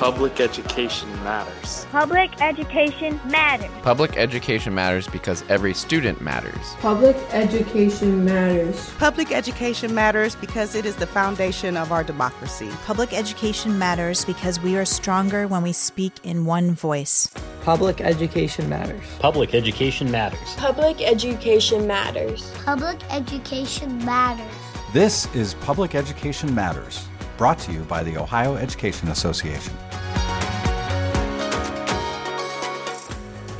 Public education matters. Public education matters. Public education matters because every student matters. Public education matters. Public education matters because it is the foundation of our democracy. Public education matters because we are stronger when we speak in one voice. Public education matters. Public education matters. Public education matters. Public education matters. This is Public Education Matters, brought to you by the Ohio Education Association.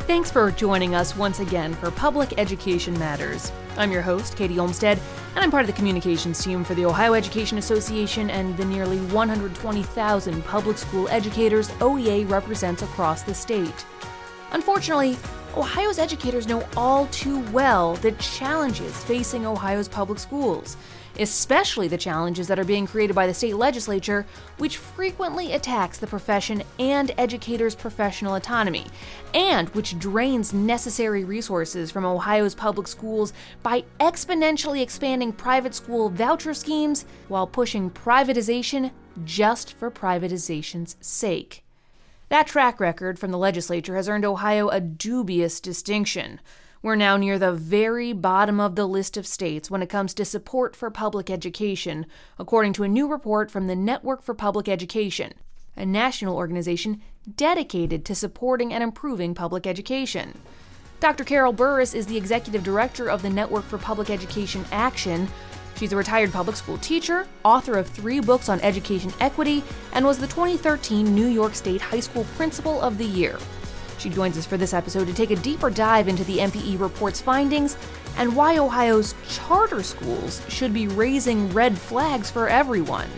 Thanks for joining us once again for Public Education Matters. I'm your host, Katie Olmstead, and I'm part of the communications team for the Ohio Education Association and the nearly 120,000 public school educators OEA represents across the state. Unfortunately, Ohio's educators know all too well the challenges facing Ohio's public schools especially the challenges that are being created by the state legislature, which frequently attacks the profession and educators' professional autonomy, and which drains necessary resources from Ohio's public schools by exponentially expanding private school voucher schemes while pushing privatization just for privatization's sake. That track record from the legislature has earned Ohio a dubious distinction. We're now near the very bottom of the list of states when it comes to support for public education, according to a new report from the Network for Public Education, a national organization dedicated to supporting and improving public education. Dr. Carol Burris is the executive director of the Network for Public Education Action. She's a retired public school teacher, author of three books on education equity, and was the 2013 New York State High School Principal of the Year. She joins us for this episode to take a deeper dive into the NPE report's findings and why Ohio's charter schools should be raising red flags for everyone.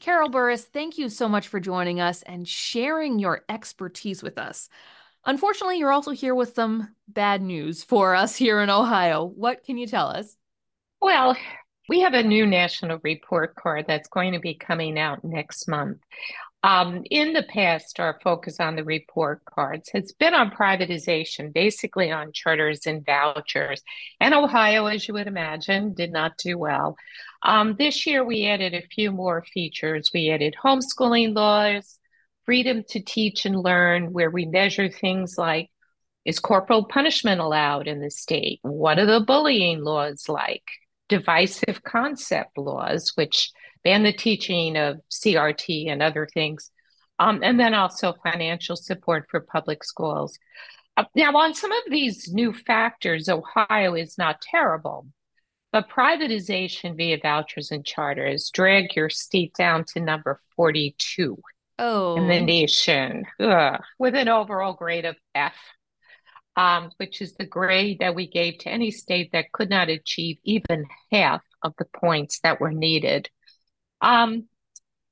Carol Burris, thank you so much for joining us and sharing your expertise with us. Unfortunately, you're also here with some bad news for us here in Ohio. What can you tell us? Well, we have a new national report card that's going to be coming out next month. Um, in the past, our focus on the report cards has been on privatization, basically on charters and vouchers. And Ohio, as you would imagine, did not do well. Um, this year, we added a few more features. We added homeschooling laws, freedom to teach and learn, where we measure things like is corporal punishment allowed in the state? What are the bullying laws like? divisive concept laws, which ban the teaching of CRT and other things, um, and then also financial support for public schools. Uh, now, on some of these new factors, Ohio is not terrible, but privatization via vouchers and charters drag your state down to number 42 oh. in the nation, Ugh, with an overall grade of F um, which is the grade that we gave to any state that could not achieve even half of the points that were needed. Um,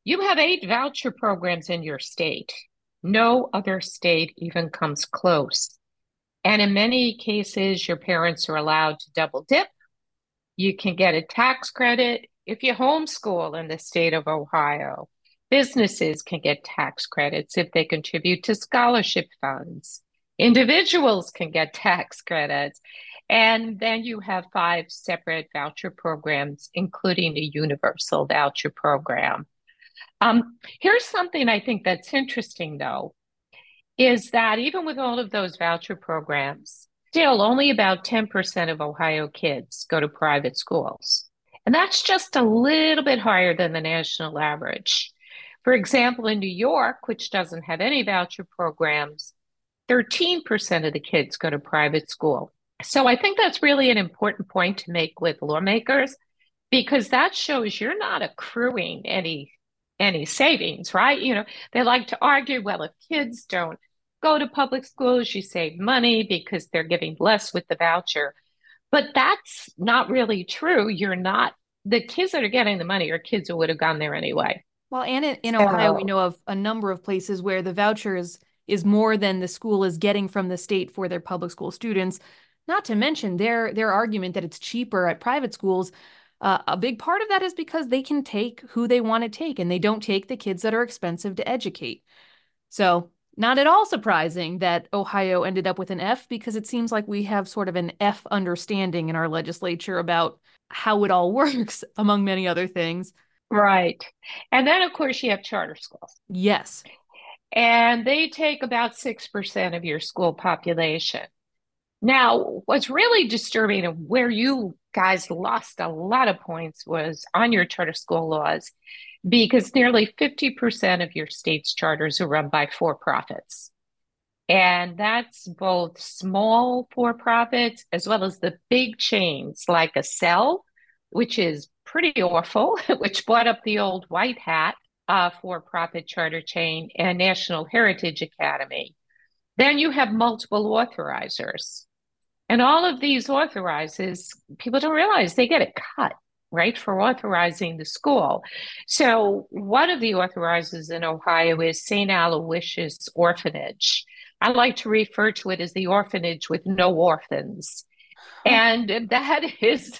you have eight voucher programs in your state. No other state even comes close. And in many cases, your parents are allowed to double dip. You can get a tax credit if you homeschool in the state of Ohio. Businesses can get tax credits if they contribute to scholarship funds. Individuals can get tax credits. And then you have five separate voucher programs, including a universal voucher program. Um, here's something I think that's interesting, though, is that even with all of those voucher programs, still only about 10% of Ohio kids go to private schools. And that's just a little bit higher than the national average. For example, in New York, which doesn't have any voucher programs, 13% of the kids go to private school. So I think that's really an important point to make with lawmakers because that shows you're not accruing any any savings, right? You know, they like to argue, well, if kids don't go to public schools, you save money because they're giving less with the voucher. But that's not really true. You're not the kids that are getting the money are kids who would have gone there anyway. Well, and in, in Ohio, we know of a number of places where the vouchers is more than the school is getting from the state for their public school students. Not to mention their their argument that it's cheaper at private schools. Uh, a big part of that is because they can take who they want to take, and they don't take the kids that are expensive to educate. So not at all surprising that Ohio ended up with an F because it seems like we have sort of an F understanding in our legislature about how it all works, among many other things. Right. And then, of course, you have charter schools. Yes. And they take about 6% of your school population. Now, what's really disturbing and where you guys lost a lot of points was on your charter school laws because nearly 50% of your state's charters are run by for profits. And that's both small for profits as well as the big chains like Accel, which is pretty awful, which bought up the old white hat uh, for profit charter chain and National Heritage Academy. Then you have multiple authorizers. And all of these authorizes, people don't realize they get a cut right, for authorizing the school. So one of the authorizers in Ohio is St. Aloysius Orphanage. I like to refer to it as the orphanage with no orphans. And that is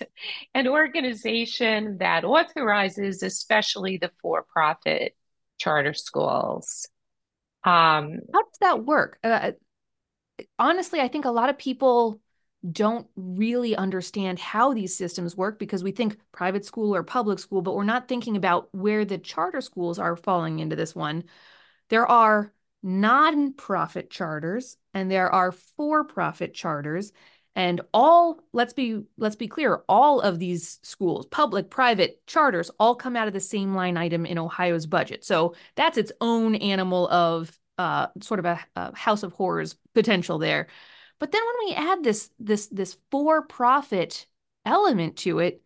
an organization that authorizes especially the for profit charter schools. Um, How does that work? Uh, honestly, I think a lot of people don't really understand how these systems work because we think private school or public school, but we're not thinking about where the charter schools are falling into this one. There are non-profit charters and there are for-profit charters and all let's be let's be clear all of these schools public private charters all come out of the same line item in ohio's budget so that's its own animal of uh, sort of a, a house of horrors potential there but then when we add this this this for-profit element to it,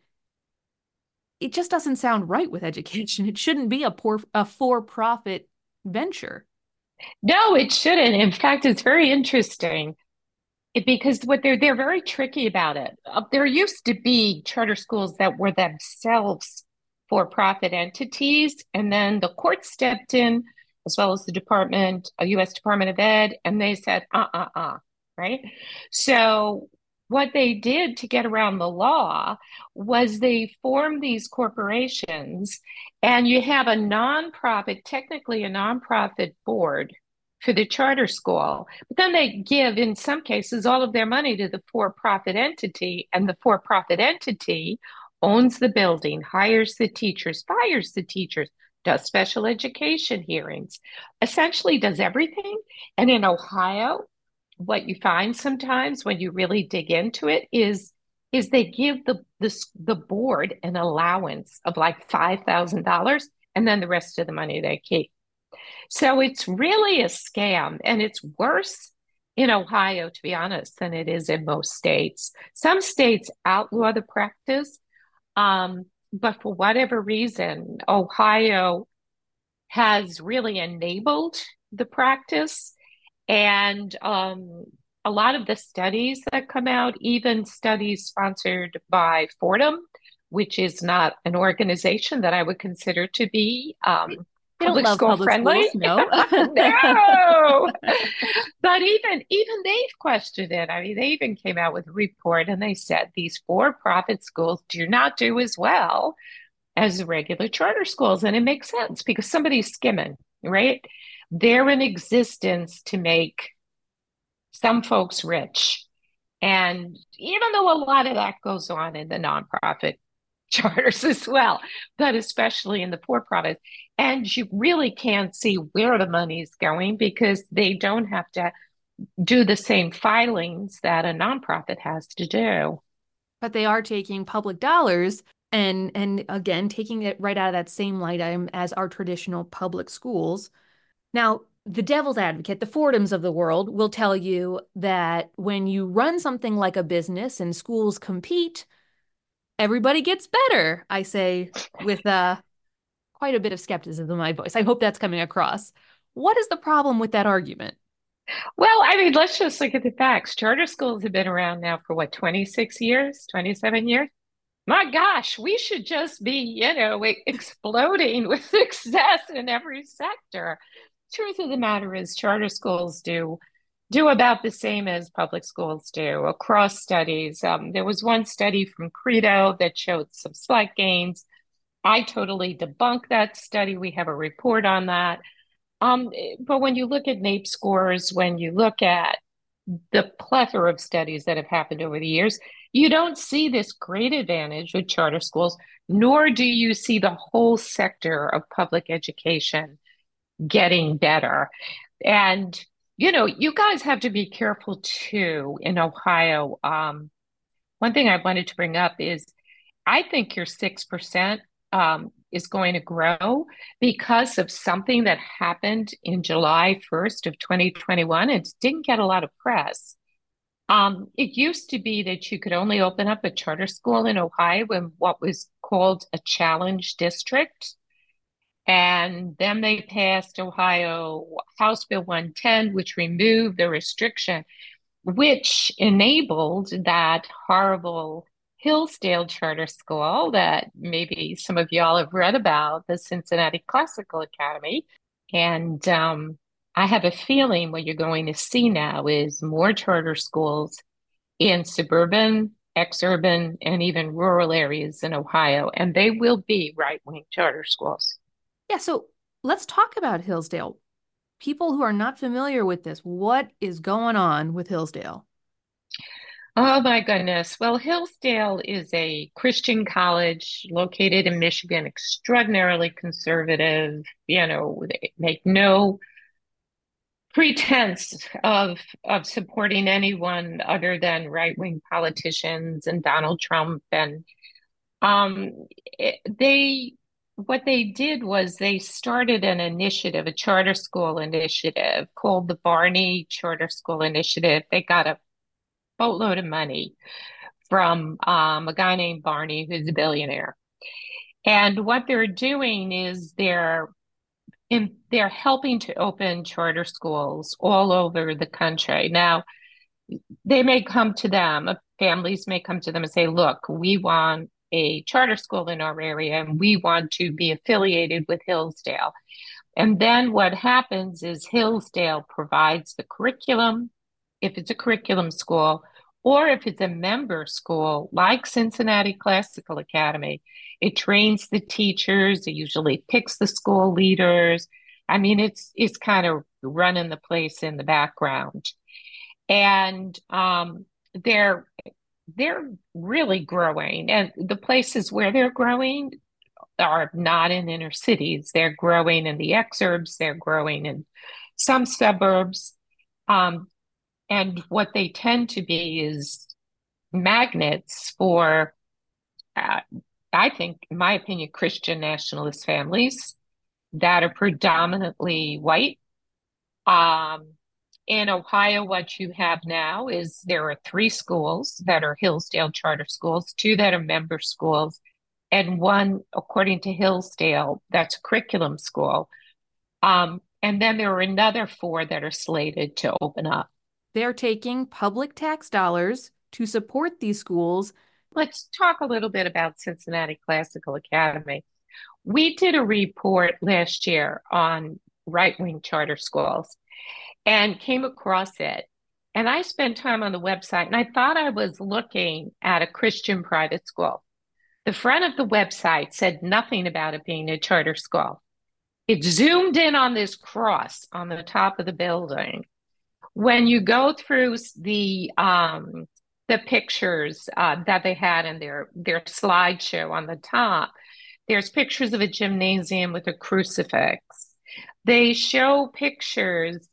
it just doesn't sound right with education. It shouldn't be a poor a for-profit venture. No, it shouldn't. In fact, it's very interesting because what they're they're very tricky about it. Uh, there used to be charter schools that were themselves for-profit entities, and then the court stepped in, as well as the Department, a U.S. Department of Ed, and they said, "Uh, uh, uh, right? So what they did to get around the law was they formed these corporations and you have a nonprofit, technically a nonprofit board for the charter school. But then they give, in some cases, all of their money to the for profit entity, and the for profit entity owns the building, hires the teachers, fires the teachers, does special education hearings, essentially does everything. And in Ohio, what you find sometimes when you really dig into it is is they give the the, the board an allowance of like five thousand dollars and then the rest of the money they keep. So it's really a scam, and it's worse in Ohio, to be honest, than it is in most states. Some states outlaw the practice, um, but for whatever reason, Ohio has really enabled the practice and um, a lot of the studies that come out, even studies sponsored by Fordham, which is not an organization that I would consider to be um, public school public friendly. Schools, no, no. but even even they've questioned it. I mean, they even came out with a report and they said these for-profit schools do not do as well as regular charter schools, and it makes sense because somebody's skimming, right? they're in existence to make some folks rich. And even though a lot of that goes on in the nonprofit charters as well, but especially in the for profit, and you really can't see where the money is going because they don't have to do the same filings that a nonprofit has to do. But they are taking public dollars and and again taking it right out of that same light item as our traditional public schools now, the devil's advocate, the Fordhams of the world, will tell you that when you run something like a business and schools compete, everybody gets better. I say with uh, quite a bit of skepticism in my voice. I hope that's coming across. What is the problem with that argument? Well, I mean, let's just look at the facts. Charter schools have been around now for what, 26 years, 27 years? My gosh, we should just be, you know, exploding with success in every sector truth of the matter is charter schools do do about the same as public schools do across studies. Um, there was one study from Credo that showed some slight gains. I totally debunk that study. We have a report on that. Um, but when you look at NAEP scores, when you look at the plethora of studies that have happened over the years, you don't see this great advantage with charter schools, nor do you see the whole sector of public education getting better. And, you know, you guys have to be careful too in Ohio. Um, one thing I wanted to bring up is I think your 6% um, is going to grow because of something that happened in July 1st of 2021. It didn't get a lot of press. Um, it used to be that you could only open up a charter school in Ohio in what was called a challenge district. And then they passed Ohio House Bill 110, which removed the restriction, which enabled that horrible Hillsdale Charter School that maybe some of y'all have read about, the Cincinnati Classical Academy. And um, I have a feeling what you're going to see now is more charter schools in suburban, exurban, and even rural areas in Ohio, and they will be right wing charter schools. Yeah, so let's talk about Hillsdale. People who are not familiar with this, what is going on with Hillsdale? Oh my goodness. Well, Hillsdale is a Christian college located in Michigan, extraordinarily conservative, you know, they make no pretense of of supporting anyone other than right-wing politicians and Donald Trump and um it, they what they did was they started an initiative, a charter school initiative called the Barney Charter School Initiative. They got a boatload of money from um, a guy named Barney, who's a billionaire. And what they're doing is they're in, they're helping to open charter schools all over the country. Now, they may come to them, families may come to them and say, look, we want a charter school in our area and we want to be affiliated with Hillsdale. And then what happens is Hillsdale provides the curriculum, if it's a curriculum school, or if it's a member school like Cincinnati Classical Academy, it trains the teachers, it usually picks the school leaders. I mean, it's it's kind of running the place in the background. And um, they're they're really growing. And the places where they're growing are not in inner cities. They're growing in the exurbs, they're growing in some suburbs. Um, and what they tend to be is magnets for, uh, I think, in my opinion, Christian nationalist families that are predominantly white. Um, in Ohio, what you have now is there are three schools that are Hillsdale charter schools, two that are member schools, and one, according to Hillsdale, that's a curriculum school. Um, and then there are another four that are slated to open up. They're taking public tax dollars to support these schools. Let's talk a little bit about Cincinnati Classical Academy. We did a report last year on right wing charter schools and came across it. And I spent time on the website and I thought I was looking at a Christian private school. The front of the website said nothing about it being a charter school. It zoomed in on this cross on the top of the building when you go through the um, the pictures uh, that they had in their their slideshow on the top, there's pictures of a gymnasium with a crucifix. They show pictures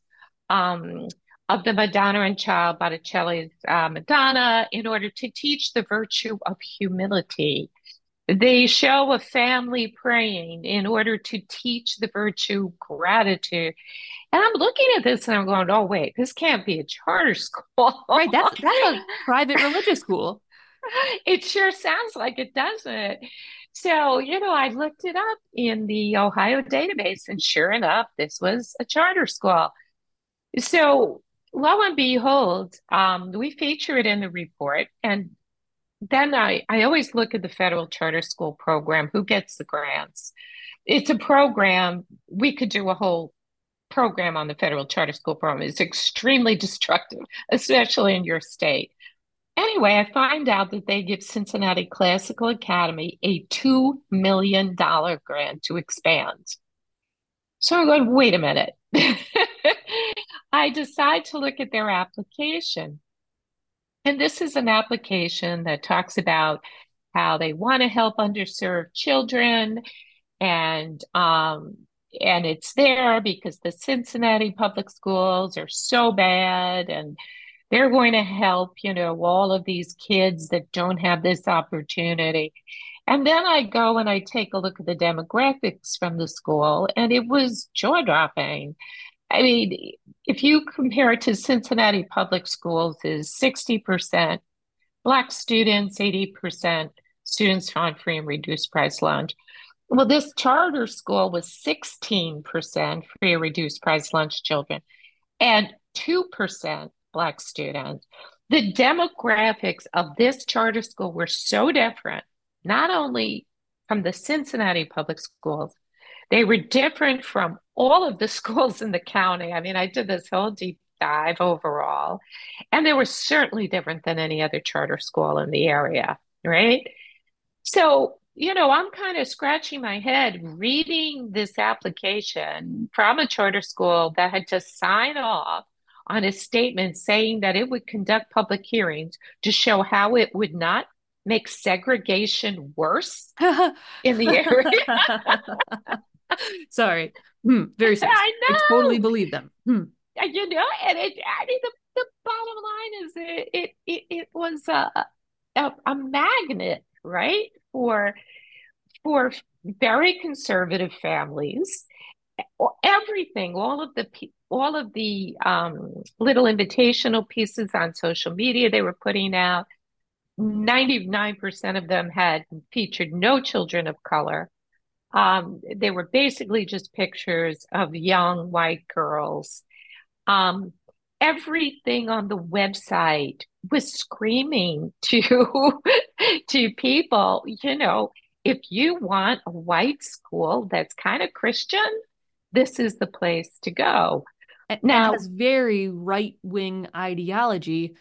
um, of the Madonna and Child Botticelli's uh, Madonna in order to teach the virtue of humility. They show a family praying in order to teach the virtue gratitude. And I'm looking at this and I'm going, oh, wait, this can't be a charter school. right. That's, that's a private religious school. It sure sounds like it, doesn't So, you know, I looked it up in the Ohio database, and sure enough, this was a charter school. So, lo and behold, um, we feature it in the report. And then I, I always look at the federal charter school program, who gets the grants. It's a program, we could do a whole program on the federal charter school program It's extremely destructive, especially in your state. Anyway, I find out that they give Cincinnati Classical Academy a $2 million grant to expand. So I'm going, wait a minute. I decide to look at their application. And this is an application that talks about how they want to help underserved children and um, and it's there because the Cincinnati public schools are so bad and they're going to help, you know, all of these kids that don't have this opportunity. And then I go and I take a look at the demographics from the school, and it was jaw dropping. I mean, if you compare it to Cincinnati public schools, is 60% Black students, 80% students on free and reduced price lunch. Well, this charter school was 16% free and reduced price lunch children and 2% Black students. The demographics of this charter school were so different, not only from the Cincinnati public schools, they were different from all of the schools in the county. I mean, I did this whole deep dive overall, and they were certainly different than any other charter school in the area, right? So you know, I'm kind of scratching my head reading this application from a charter school that had to sign off on a statement saying that it would conduct public hearings to show how it would not make segregation worse in the area. Sorry. Hmm, very serious. I know. I totally believe them. Hmm. You know, and it, I mean, the, the bottom line is it, it, it, it was a, a, a magnet, right? For for very conservative families, everything, all of the all of the um, little invitational pieces on social media they were putting out, 99% of them had featured no children of color. Um, they were basically just pictures of young white girls. Um, everything on the website was screaming to to people, you know, if you want a white school that's kind of Christian, this is the place to go. And now, has very right wing ideology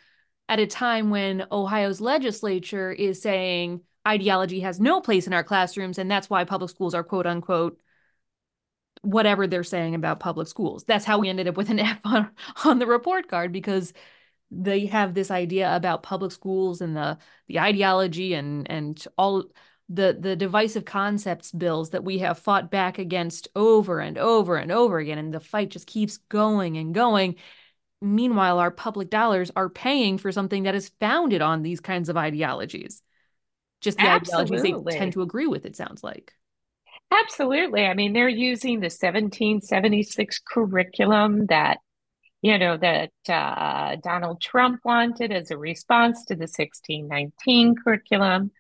at a time when Ohio's legislature is saying ideology has no place in our classrooms, and that's why public schools are quote unquote whatever they're saying about public schools. That's how we ended up with an F on, on the report card because they have this idea about public schools and the the ideology and and all the the divisive concepts bills that we have fought back against over and over and over again and the fight just keeps going and going meanwhile our public dollars are paying for something that is founded on these kinds of ideologies just the Absolutely. ideologies they tend to agree with it sounds like Absolutely. I mean, they're using the 1776 curriculum that, you know, that uh, Donald Trump wanted as a response to the 1619 curriculum.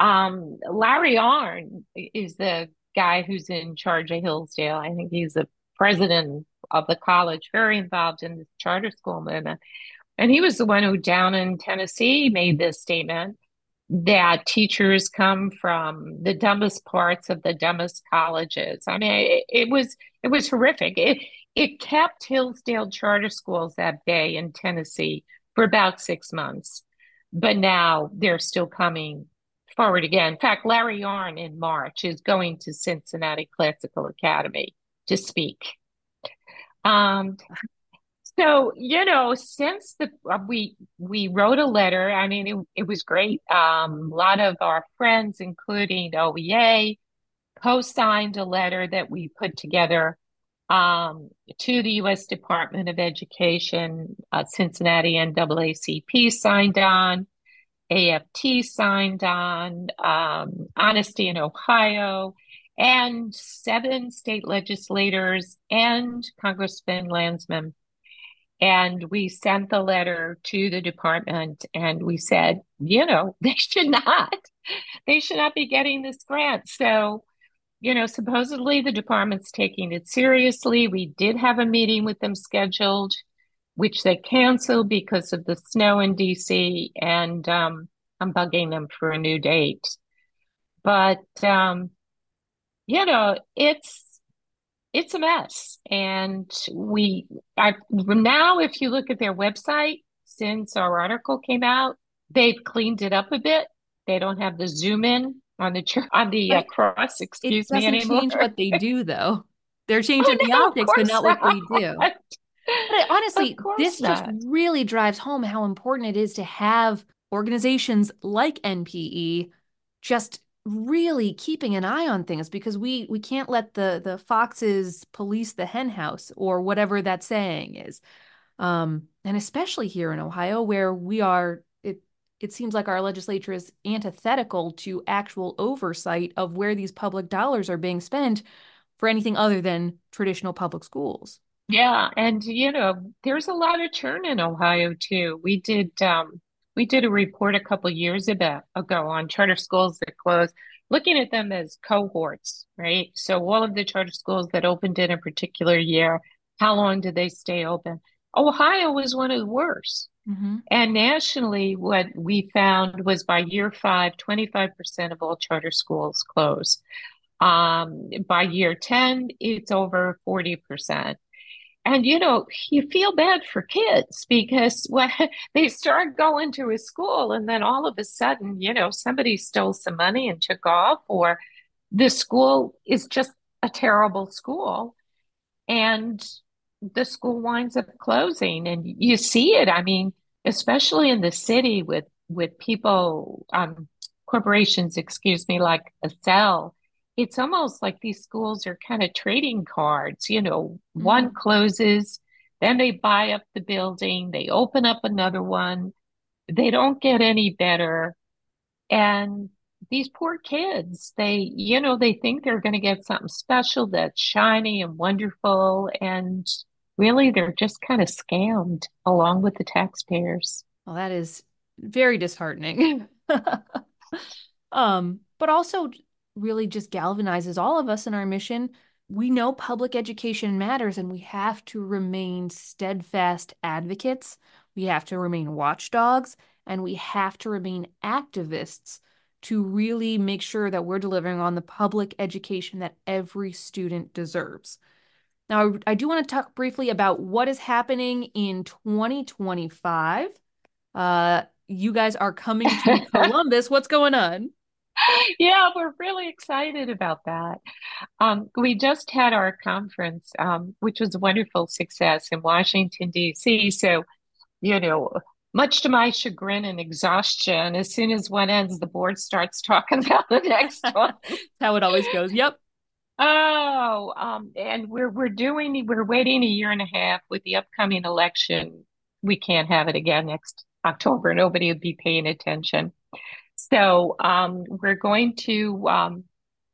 Um, Larry Arnn is the guy who's in charge of Hillsdale. I think he's the president of the college, very involved in the charter school movement. And he was the one who down in Tennessee made this statement that teachers come from the dumbest parts of the dumbest colleges. I mean, it, it was it was horrific. It it kept Hillsdale charter schools at bay in Tennessee for about six months, but now they're still coming forward again. In fact, Larry Arnn in March is going to Cincinnati Classical Academy to speak. Um, so you know, since the uh, we we wrote a letter. I mean, it, it was great. Um, a lot of our friends, including OEA, co-signed a letter that we put together um, to the U.S. Department of Education. Uh, Cincinnati NAACP signed on. AFT signed on, um, Honesty in Ohio, and seven state legislators and Congressman Landsman. And we sent the letter to the department and we said, you know, they should not, they should not be getting this grant. So, you know, supposedly the department's taking it seriously. We did have a meeting with them scheduled which they canceled because of the snow in DC, and um, I'm bugging them for a new date. But um, you know, it's it's a mess, and we I now if you look at their website since our article came out, they've cleaned it up a bit. They don't have the zoom in on the on the uh, cross. Excuse me anymore. Change what they do though. They're changing oh, the optics, but not, not, what they do. But honestly, this not. just really drives home how important it is to have organizations like NPE just really keeping an eye on things because we we can't let the the foxes police the henhouse or whatever that saying is. Um and especially here in ohio where we are it it seems like our legislature is antithetical to actual oversight of where these public dollars are being spent for anything other than traditional public schools. Yeah and you know there's a lot of churn in ohio too. We did um we did a report a couple years ago on charter schools that closed, looking at them as cohorts, right? So all of the charter schools that opened in a particular year, how long did they stay open? Ohio was one of the worst. Mm-hmm. And nationally, what we found was by year five, 25% of all charter schools close. Um, by year 10, it's over 40% and you know you feel bad for kids because when they start going to a school and then all of a sudden you know somebody stole some money and took off or the school is just a terrible school and the school winds up closing. And you see it i mean especially in the city with with people um corporations excuse me like Accel it's almost like these schools are kind of trading cards. You know, mm-hmm. one closes, then they buy up the building, they open up another one. They don't get any better. And these poor kids, they, you know, they think they're going to get something special that's shiny and wonderful. And really, they're just kind of scammed along with the taxpayers. Well, that is very disheartening. um, but also really just galvanizes all of us in our mission. We know public education matters and we have to remain steadfast advocates. We have to remain watchdogs and we have to remain activists to really make sure that we're delivering on the public education that every student deserves. Now, I do want to talk briefly about what is happening in 2025. Uh, you guys are coming to Columbus. What's going on? yeah, we're really excited about that. Um, we just had our conference, um, which was a wonderful success in Washington, D.C. So, you know, much to my chagrin and exhaustion, as soon as one ends, the board starts talking about the next one. That's how it always goes. Yep. Oh, um, and we're we're doing we're waiting a year and a half with the upcoming election. We can't have it again next October. Nobody would be paying attention. So um, we're going to um,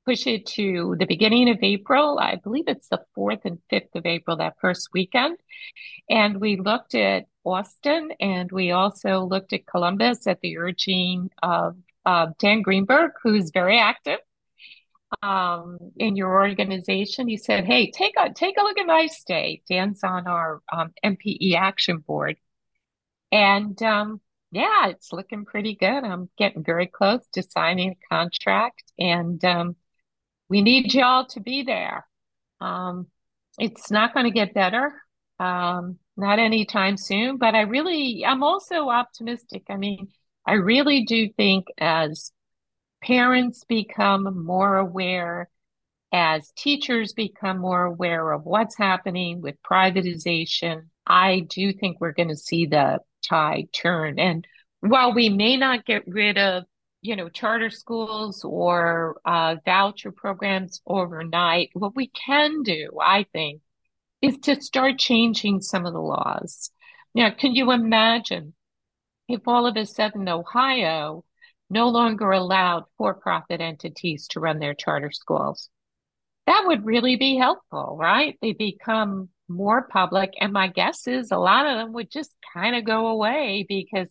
push it to the beginning of April. I believe it's the 4th and 5th of April, that first weekend. And we looked at Austin and we also looked at Columbus at the urging of uh, Dan Greenberg, who's very active um, in your organization. He said, "Hey, take a take a look at my state." Dan's on our um, NPE action board, and um, yeah, it's looking pretty good. I'm getting very close to signing a contract, and um, we need y'all to be there. Um, it's not going to get better, um, not anytime soon, but I really, I'm also optimistic. I mean, I really do think as parents become more aware, as teachers become more aware of what's happening with privatization, I do think we're going to see the tide turn. And while we may not get rid of, you know, charter schools or uh, voucher programs overnight, what we can do, I think, is to start changing some of the laws. Now, can you imagine if all of a sudden Ohio no longer allowed for profit entities to run their charter schools? That would really be helpful, right? They become more public. And my guess is a lot of them would just kind of go away because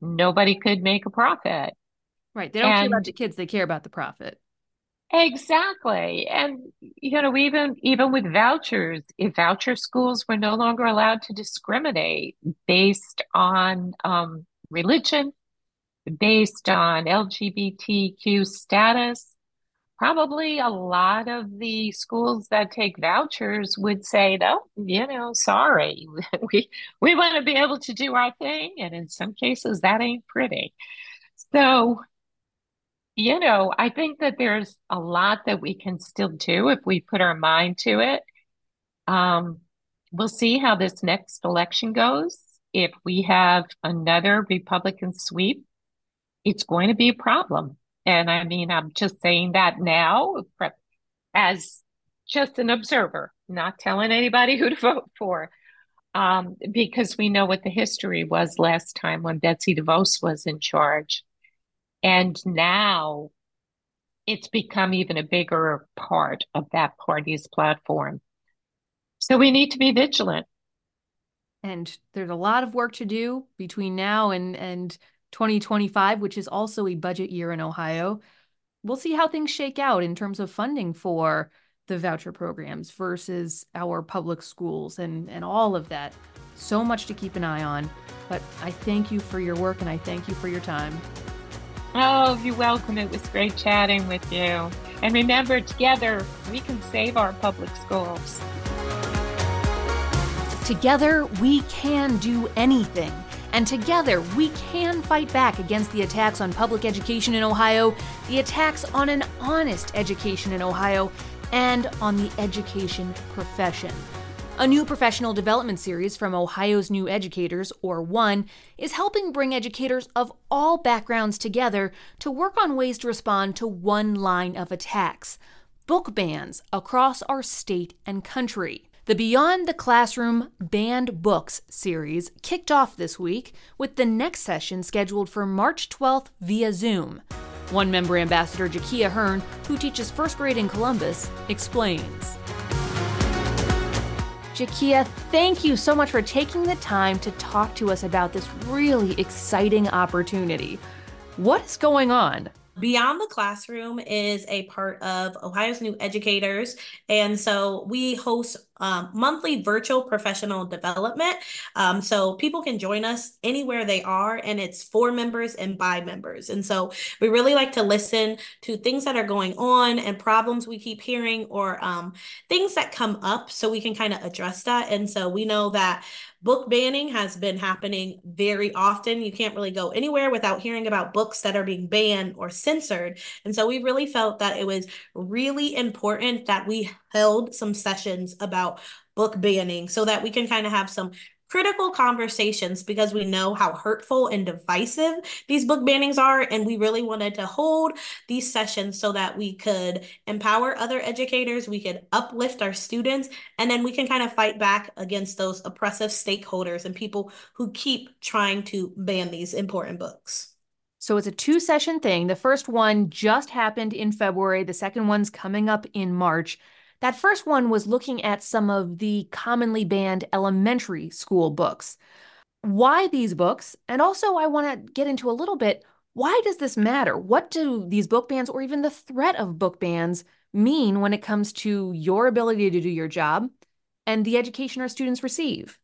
nobody could make a profit. Right. They don't and, care about the kids, they care about the profit. Exactly. And you know, even even with vouchers, if voucher schools were no longer allowed to discriminate based on um, religion, based on LGBTQ status, probably a lot of the schools that take vouchers would say, "No, you know, sorry, we we want to be able to do our thing," and in some cases, that ain't pretty. So, you know, I think that there's a lot that we can still do if we put our mind to it. Um, we'll see how this next election goes. If we have another Republican sweep, it's going to be a problem. And I mean, I'm just saying that now as just an observer, not telling anybody who to vote for, um, because we know what the history was last time when Betsy DeVos was in charge. And now it's become even a bigger part of that party's platform. So we need to be vigilant. And there's a lot of work to do between now and, and 2025, which is also a budget year in Ohio. We'll see how things shake out in terms of funding for the voucher programs versus our public schools and, and all of that. So much to keep an eye on. But I thank you for your work and I thank you for your time. Oh, you're welcome. It was great chatting with you. And remember, together, we can save our public schools. Together, we can do anything. And together, we can fight back against the attacks on public education in Ohio, the attacks on an honest education in Ohio, and on the education profession. A new professional development series from Ohio's New Educators, or ONE, is helping bring educators of all backgrounds together to work on ways to respond to one line of attacks book bans across our state and country. The Beyond the Classroom Banned Books series kicked off this week with the next session scheduled for March 12th via Zoom. One member ambassador, Jacquia Hearn, who teaches first grade in Columbus, explains. Jakia, thank you so much for taking the time to talk to us about this really exciting opportunity. What is going on? Beyond the Classroom is a part of Ohio's New Educators. And so we host um, monthly virtual professional development. Um, so people can join us anywhere they are, and it's for members and by members. And so we really like to listen to things that are going on and problems we keep hearing or um, things that come up so we can kind of address that. And so we know that book banning has been happening very often. You can't really go anywhere without hearing about books that are being banned or censored. And so we really felt that it was really important that we held some sessions about book banning so that we can kind of have some critical conversations because we know how hurtful and divisive these book bannings are. And we really wanted to hold these sessions so that we could empower other educators, we could uplift our students, and then we can kind of fight back against those oppressive stakeholders and people who keep trying to ban these important books. So it's a two session thing. The first one just happened in February, the second one's coming up in March. That first one was looking at some of the commonly banned elementary school books. Why these books? And also, I want to get into a little bit why does this matter? What do these book bans or even the threat of book bans mean when it comes to your ability to do your job and the education our students receive?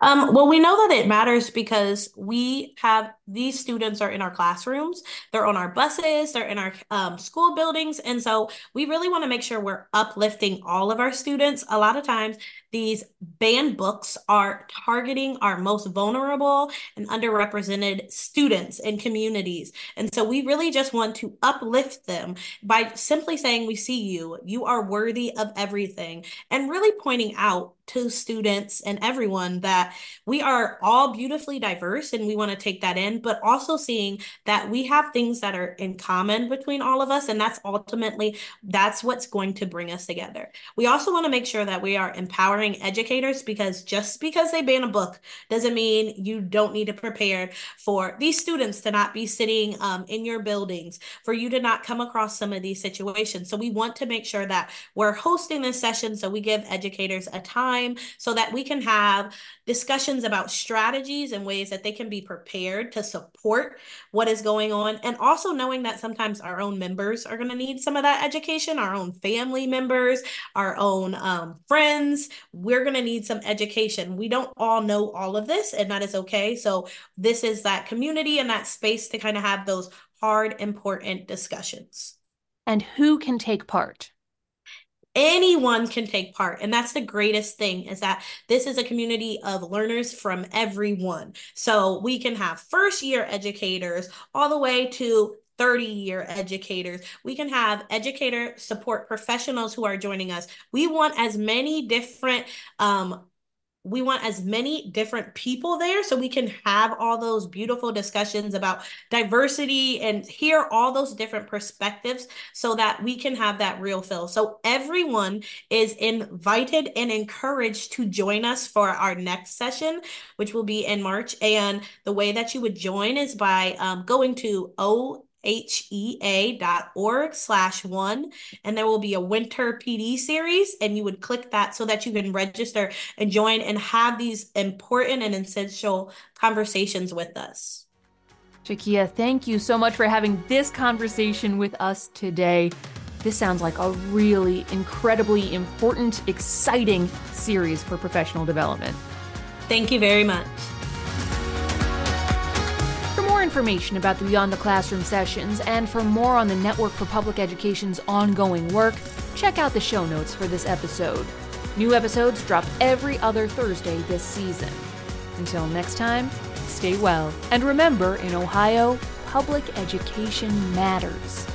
Um, well, we know that it matters because we have these students are in our classrooms, they're on our buses, they're in our um, school buildings. And so we really want to make sure we're uplifting all of our students. A lot of times, these banned books are targeting our most vulnerable and underrepresented students and communities. And so we really just want to uplift them by simply saying, We see you, you are worthy of everything, and really pointing out to students and everyone that we are all beautifully diverse and we want to take that in, but also seeing that we have things that are in common between all of us. And that's ultimately, that's what's going to bring us together. We also want to make sure that we are empowering educators because just because they ban a book doesn't mean you don't need to prepare for these students to not be sitting um, in your buildings, for you to not come across some of these situations. So we want to make sure that we're hosting this session so we give educators a time so that we can have discussions about strategies and ways that they can be prepared to support what is going on. And also knowing that sometimes our own members are going to need some of that education, our own family members, our own um, friends. We're going to need some education. We don't all know all of this, and that is okay. So, this is that community and that space to kind of have those hard, important discussions. And who can take part? Anyone can take part and that's the greatest thing is that this is a community of learners from everyone so we can have first year educators all the way to 30 year educators. We can have educator support professionals who are joining us. We want as many different um, we want as many different people there so we can have all those beautiful discussions about diversity and hear all those different perspectives so that we can have that real feel. So everyone is invited and encouraged to join us for our next session, which will be in March. And the way that you would join is by um, going to O hea.org slash one and there will be a winter pd series and you would click that so that you can register and join and have these important and essential conversations with us. Jacquia thank you so much for having this conversation with us today. This sounds like a really incredibly important exciting series for professional development. Thank you very much information about the Beyond the Classroom sessions and for more on the Network for Public Education's ongoing work, check out the show notes for this episode. New episodes drop every other Thursday this season. Until next time, stay well. And remember, in Ohio, public education matters.